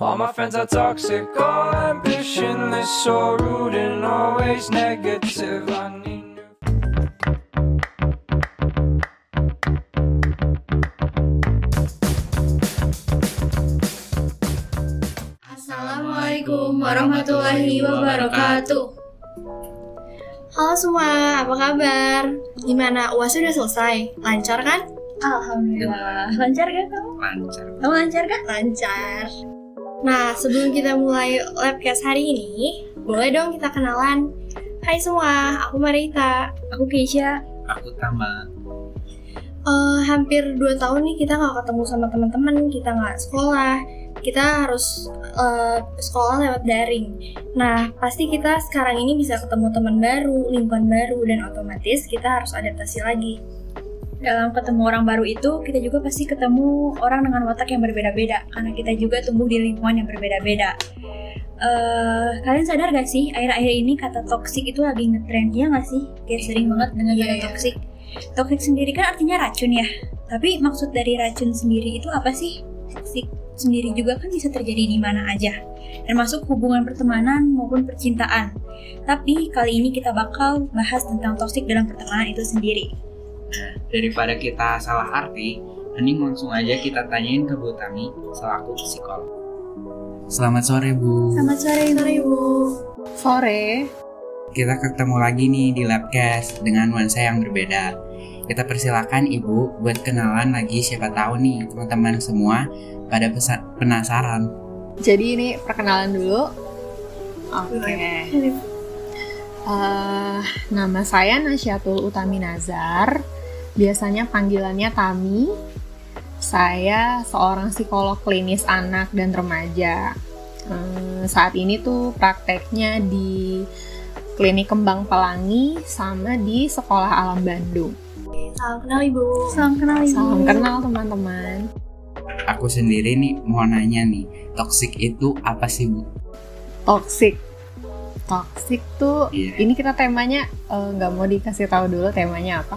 All my friends are toxic, all ambitionless, so rude and always negative. I need new. Assalamualaikum warahmatullahi wabarakatuh. Halo semua, apa kabar? Gimana? UAS sudah selesai? Lancar kan? Alhamdulillah. Lancar kan kamu? lancar Kamu lancar kan? Lancar. Nah, sebelum kita mulai labcast hari ini, boleh dong kita kenalan. Hai semua, aku Marita. Aku Keisha. aku tama Eh, hampir 2 tahun nih kita nggak ketemu sama teman-teman, kita nggak sekolah, kita harus eh, sekolah lewat daring. Nah, pasti kita sekarang ini bisa ketemu teman baru, lingkungan baru, dan otomatis kita harus adaptasi lagi. Dalam ketemu orang baru itu, kita juga pasti ketemu orang dengan watak yang berbeda-beda. Karena kita juga tumbuh di lingkungan yang berbeda-beda. Eh, kalian sadar gak sih, akhir-akhir ini kata toxic itu lagi ngetrend, ya gak sih? Kayak sering banget dengan Iya, kata iya. toxic. Toxic sendiri kan artinya racun ya. Tapi maksud dari racun sendiri itu apa sih? Toxic sendiri juga kan bisa terjadi di mana aja. Termasuk hubungan pertemanan maupun percintaan. Tapi kali ini kita bakal bahas tentang toxic dalam pertemanan itu sendiri. Nah, daripada kita salah arti mending langsung aja kita tanyain ke Bu Tami selaku psikolog selamat sore Bu Selamat sore, Ibu. Sore, kita ketemu lagi nih di Labcast dengan nuansa yang berbeda kita persilakan Ibu buat kenalan lagi siapa tahu nih teman-teman semua pada penasaran jadi ini perkenalan dulu. Oke. Eh, nama saya Nasyatul Utami Nazar. Biasanya panggilannya Tami. Saya seorang psikolog klinis anak dan remaja. Eh, saat ini tuh prakteknya di Klinik Kembang Pelangi sama di Sekolah Alam Bandung. Salam kenal, Ibu. Salam kenal Ibu. Salam kenal teman-teman. aku sendiri nih mau nanya nih toxic itu apa sih Bu? Toxic. Toxic tuh Iya. ini kita temanya eh, nggak mau dikasih tahu dulu temanya apa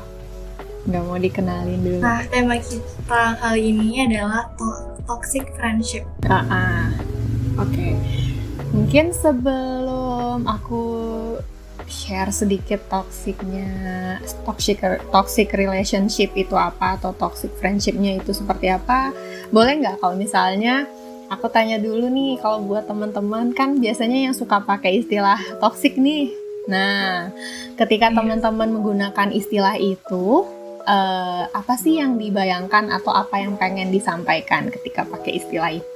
nggak mau dikenalin dulu Nah, tema kita kali ini adalah to- toxic friendship. Ah, ah. oke mungkin sebelum aku share sedikit toksiknya toxic toxic relationship itu apa atau toxic friendshipnya itu seperti apa boleh nggak kalau misalnya aku tanya dulu nih kalau buat teman-teman kan biasanya yang suka pakai istilah toxic nih nah ketika Iya. teman-teman menggunakan istilah itu eh, apa sih yang dibayangkan atau apa yang pengen disampaikan ketika pakai istilah itu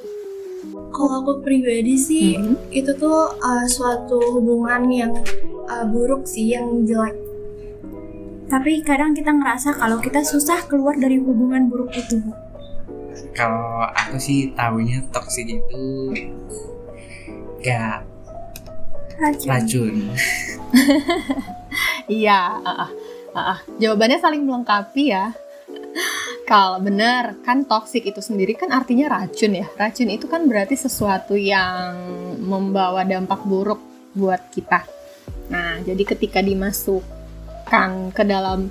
Kalau aku pribadi sih, Mhm. itu tuh uh, suatu hubungan yang uh, buruk sih, yang jelek. Tapi kadang kita ngerasa kalau kita susah keluar dari hubungan buruk itu. Kalau aku sih tahunya toxic itu kayak Racun. racun. Iya, ah, ah. jawabannya saling melengkapi ya. Kalau benar kan toxic itu sendiri kan artinya racun ya. Racun itu kan berarti sesuatu yang membawa dampak buruk buat kita. Nah, jadi ketika dimasukkan ke dalam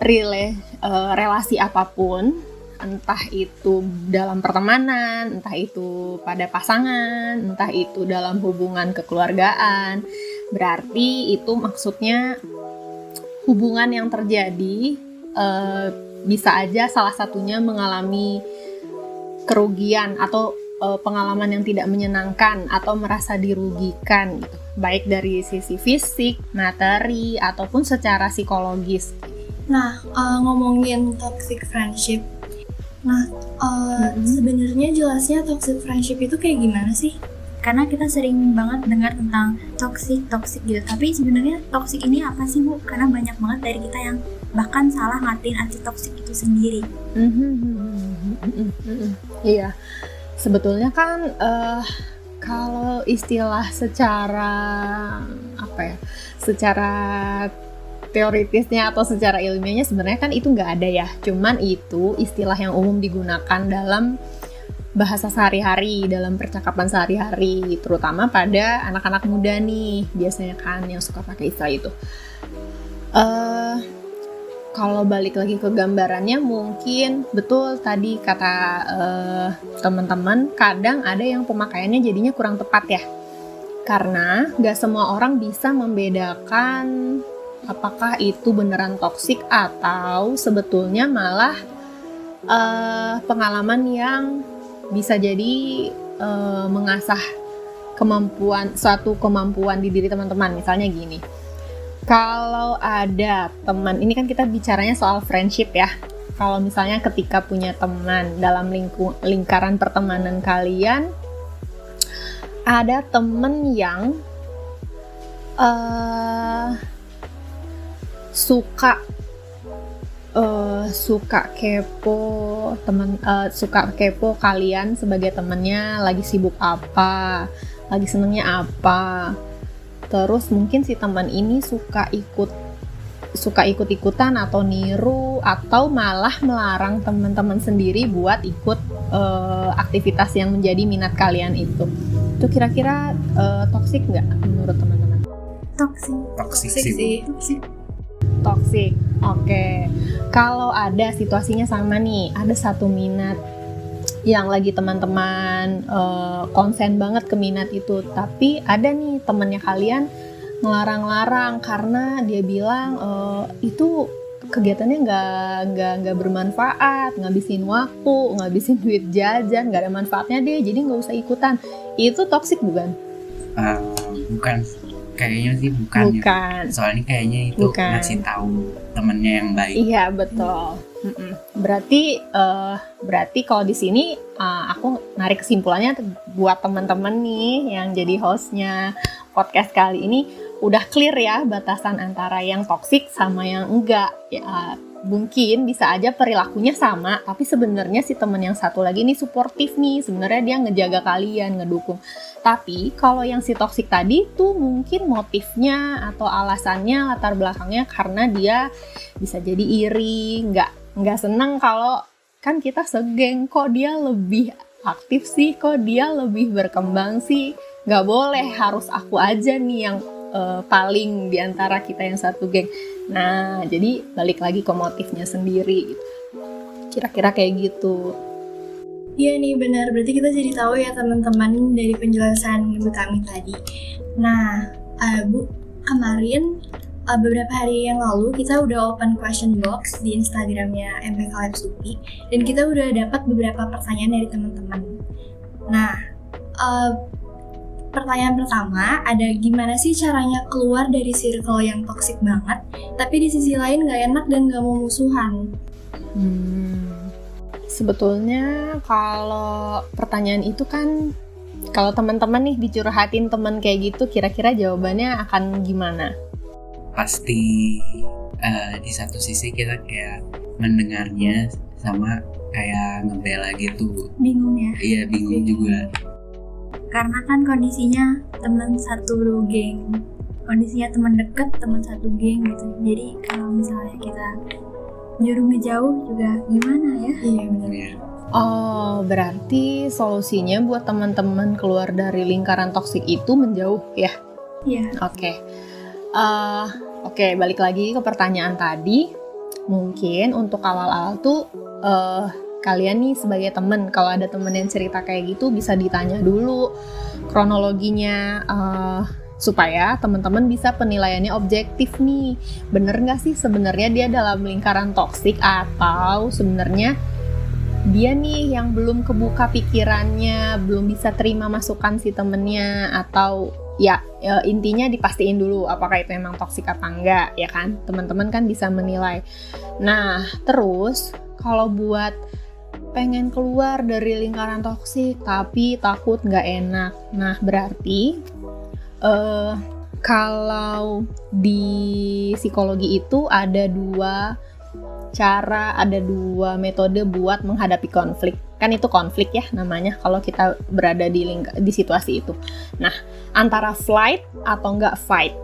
rela- eh, relasi apa pun, entah itu dalam pertemanan, entah itu pada pasangan, entah itu dalam hubungan kekeluargaan, berarti itu maksudnya hubungan yang terjadi eh, bisa aja salah satunya mengalami kerugian atau eh, pengalaman yang tidak menyenangkan atau merasa dirugikan gitu baik dari sisi fisik, materi ataupun secara psikologis. Nah, uh, ngomongin toxic friendship. Nah, uh, Mhm. sebenarnya jelasnya toxic friendship itu kayak gimana sih? Karena kita sering banget dengar tentang toxic, toxic gitu. Tapi sebenarnya toxic ini apa sih bu? Karena banyak banget dari kita yang bahkan salah ngatain anti toxic itu sendiri. Iya, sebetulnya kan eh, kalau istilah secara apa ya, secara teoritisnya atau secara ilmiahnya sebenarnya kan itu nggak ada ya. Cuman itu istilah yang umum digunakan dalam bahasa sehari-hari, dalam percakapan sehari-hari, terutama pada anak-anak muda nih biasanya kan yang suka pakai istilah itu. Eh kalau balik lagi ke gambarannya mungkin betul tadi kata eh, teman-teman kadang ada yang pemakaiannya jadinya kurang tepat ya karena nggak semua orang bisa membedakan apakah itu beneran toksik atau sebetulnya malah eh, pengalaman yang bisa jadi eh, mengasah kemampuan suatu kemampuan di diri teman-teman. Misalnya gini kalau ada teman ini kan kita bicaranya soal friendship ya. Kalau misalnya ketika punya teman dalam lingku, lingkaran pertemanan kalian ada temen yang uh, suka uh, suka kepo teman uh, suka kepo kalian sebagai temennya lagi sibuk apa lagi senengnya apa terus mungkin si teman ini suka ikut suka ikut-ikutan atau niru atau malah melarang teman-teman sendiri buat ikut uh, aktivitas yang menjadi minat kalian itu itu kira-kira uh, toksik nggak menurut teman-teman Toksik. Toxic, Toxic sih. Bu. sih. Toksik. Oke kalau ada situasinya sama nih ada satu minat yang lagi teman-teman eh, konsen banget ke minat itu tapi ada nih temennya kalian ngelarang-larang karena dia bilang eh, itu kegiatannya nggak nggak nggak bermanfaat ngabisin waktu ngabisin duit jajan nggak ada manfaatnya deh jadi nggak usah ikutan. Itu toxic bukan? Eh, bukan kayaknya sih bukan, ya. bukan soalnya kayaknya itu Bukan. ngasih tahu temennya yang baik Iya betul. Mm-mm. Berarti eh, berarti kalau di sini eh, aku narik kesimpulannya buat teman-teman nih yang jadi hostnya podcast kali ini udah clear ya batasan antara yang toksik sama yang enggak. Ya, mungkin bisa aja perilakunya sama, tapi sebenarnya si teman yang satu lagi nih suportif nih. Sebenarnya dia ngejaga kalian, ngedukung. Tapi kalau yang si toksik tadi tuh mungkin motifnya atau alasannya latar belakangnya karena dia bisa jadi iri, nggak nggak seneng kalau kan kita segeng kok dia lebih aktif sih, kok dia lebih berkembang sih, nggak boleh harus aku aja nih yang eh, paling di antara kita yang satu geng. Nah jadi balik lagi ke motifnya sendiri, gitu. kira-kira kayak gitu. Iya nih benar, berarti kita jadi tahu ya teman-teman dari penjelasan Bu Tami tadi. Nah, eh, Bu, kemarin eh, beberapa hari yang lalu kita udah open question box di Instagramnya MPK Lab Supi dan kita udah dapat beberapa pertanyaan dari teman-teman. Nah, eh, pertanyaan pertama ada gimana sih caranya keluar dari circle yang toxic banget, tapi di sisi lain nggak enak dan nggak mau musuhan. Hmm, sebetulnya kalau pertanyaan itu kan kalau teman-teman nih dicurhatin teman kayak gitu, kira-kira jawabannya akan gimana? pasti eh, di satu sisi kita kayak mendengarnya sama kayak ngebela gitu Bingung ya. iya bingung juga Karena kan kondisinya teman satu geng. Kondisinya teman deket, teman satu geng gitu. Jadi kalau misalnya kita nyuruh ngejauh juga gimana ya? Iya benar. ya Oh, berarti solusinya buat teman-teman keluar dari lingkaran toksik itu menjauh ya? Iya. Oke. Eh, Oke, balik lagi ke pertanyaan tadi. Mungkin untuk awal-awal tuh eh, kalian nih sebagai temen, kalau ada temen yang cerita kayak gitu bisa ditanya dulu kronologinya eh, supaya teman-teman bisa penilaiannya objektif nih. Bener nggak sih sebenarnya dia dalam lingkaran toksik atau sebenarnya dia nih yang belum kebuka pikirannya, belum bisa terima masukan si temennya atau ya, ya, intinya dipastiin dulu apakah itu emang toksik apa enggak ya kan teman-teman kan bisa menilai nah terus kalau buat pengen keluar dari lingkaran toksik tapi takut nggak enak. Nah berarti eh kalau di psikologi itu ada dua cara ada dua metode buat menghadapi konflik. Kan itu konflik ya namanya kalau kita berada di ling- di situasi itu. Nah antara flight atau enggak fight.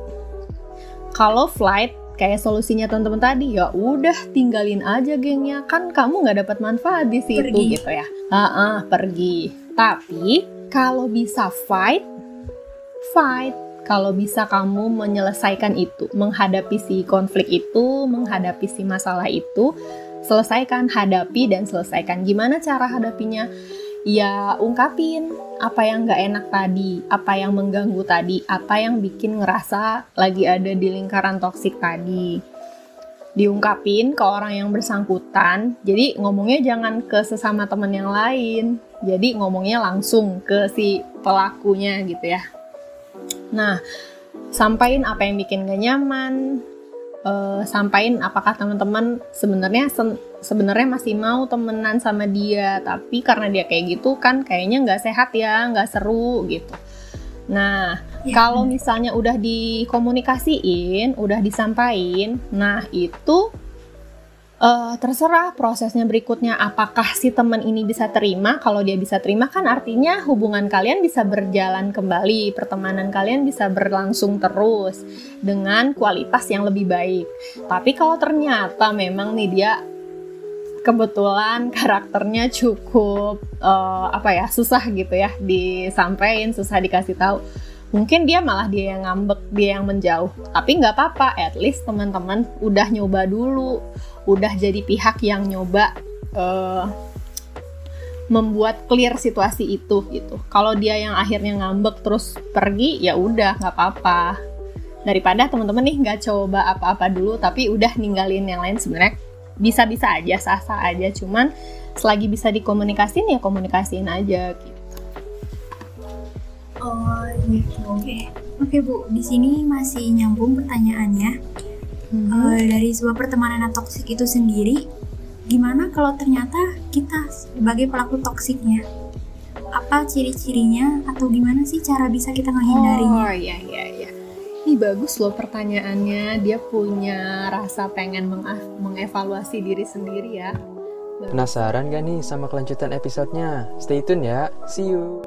Kalau flight kayak solusinya teman-teman tadi ya udah tinggalin aja gengnya kan kamu nggak dapat manfaat di situ Pergi. gitu ya Ah, ah, pergi tapi kalau bisa fight fight kalau bisa kamu menyelesaikan itu, menghadapi si konflik itu, menghadapi si masalah itu, selesaikan, hadapi dan selesaikan. Gimana cara hadapinya? Ya ungkapin apa yang gak enak tadi, apa yang mengganggu tadi, apa yang bikin ngerasa lagi ada di lingkaran toksik tadi. Diungkapin ke orang yang bersangkutan, jadi ngomongnya jangan ke sesama teman yang lain, jadi ngomongnya langsung ke si pelakunya gitu ya. Nah, sampaikan apa yang bikin gak nyaman, uh, sampaikan apakah teman-teman sebenarnya sebenarnya masih mau temenan sama dia, tapi karena dia kayak gitu kan kayaknya nggak sehat ya, nggak seru gitu. Nah, ya. kalau misalnya udah dikomunikasiin, udah disampaikan, nah itu uh, terserah prosesnya berikutnya apakah si teman ini bisa terima? Kalau dia bisa terima kan artinya hubungan kalian bisa berjalan kembali pertemanan kalian bisa berlangsung terus dengan kualitas yang lebih baik. Tapi kalau ternyata memang nih dia kebetulan karakternya cukup uh, apa ya susah gitu ya disampaikan susah dikasih tahu mungkin dia malah dia yang ngambek dia yang menjauh tapi nggak apa-apa at least teman-teman udah nyoba dulu udah jadi pihak yang nyoba uh, membuat clear situasi itu gitu. Kalau dia yang akhirnya ngambek terus pergi ya udah nggak apa-apa. Daripada teman-teman nih nggak coba apa-apa dulu tapi udah ninggalin yang lain sebenarnya bisa-bisa aja sah-sah aja cuman selagi bisa dikomunikasin ya komunikasiin aja gitu. Oh gitu. Oke. Oke Bu, di sini masih nyambung pertanyaannya hmm. uh, dari sebuah pertemanan yang toksik itu sendiri gimana kalau ternyata kita sebagai pelaku toksiknya apa ciri-cirinya atau gimana sih cara bisa kita menghindarinya oh iya iya iya ini bagus loh pertanyaannya dia punya rasa pengen meng mengevaluasi diri sendiri ya Penasaran gak nih sama kelanjutan episodenya? Stay tune ya. See you.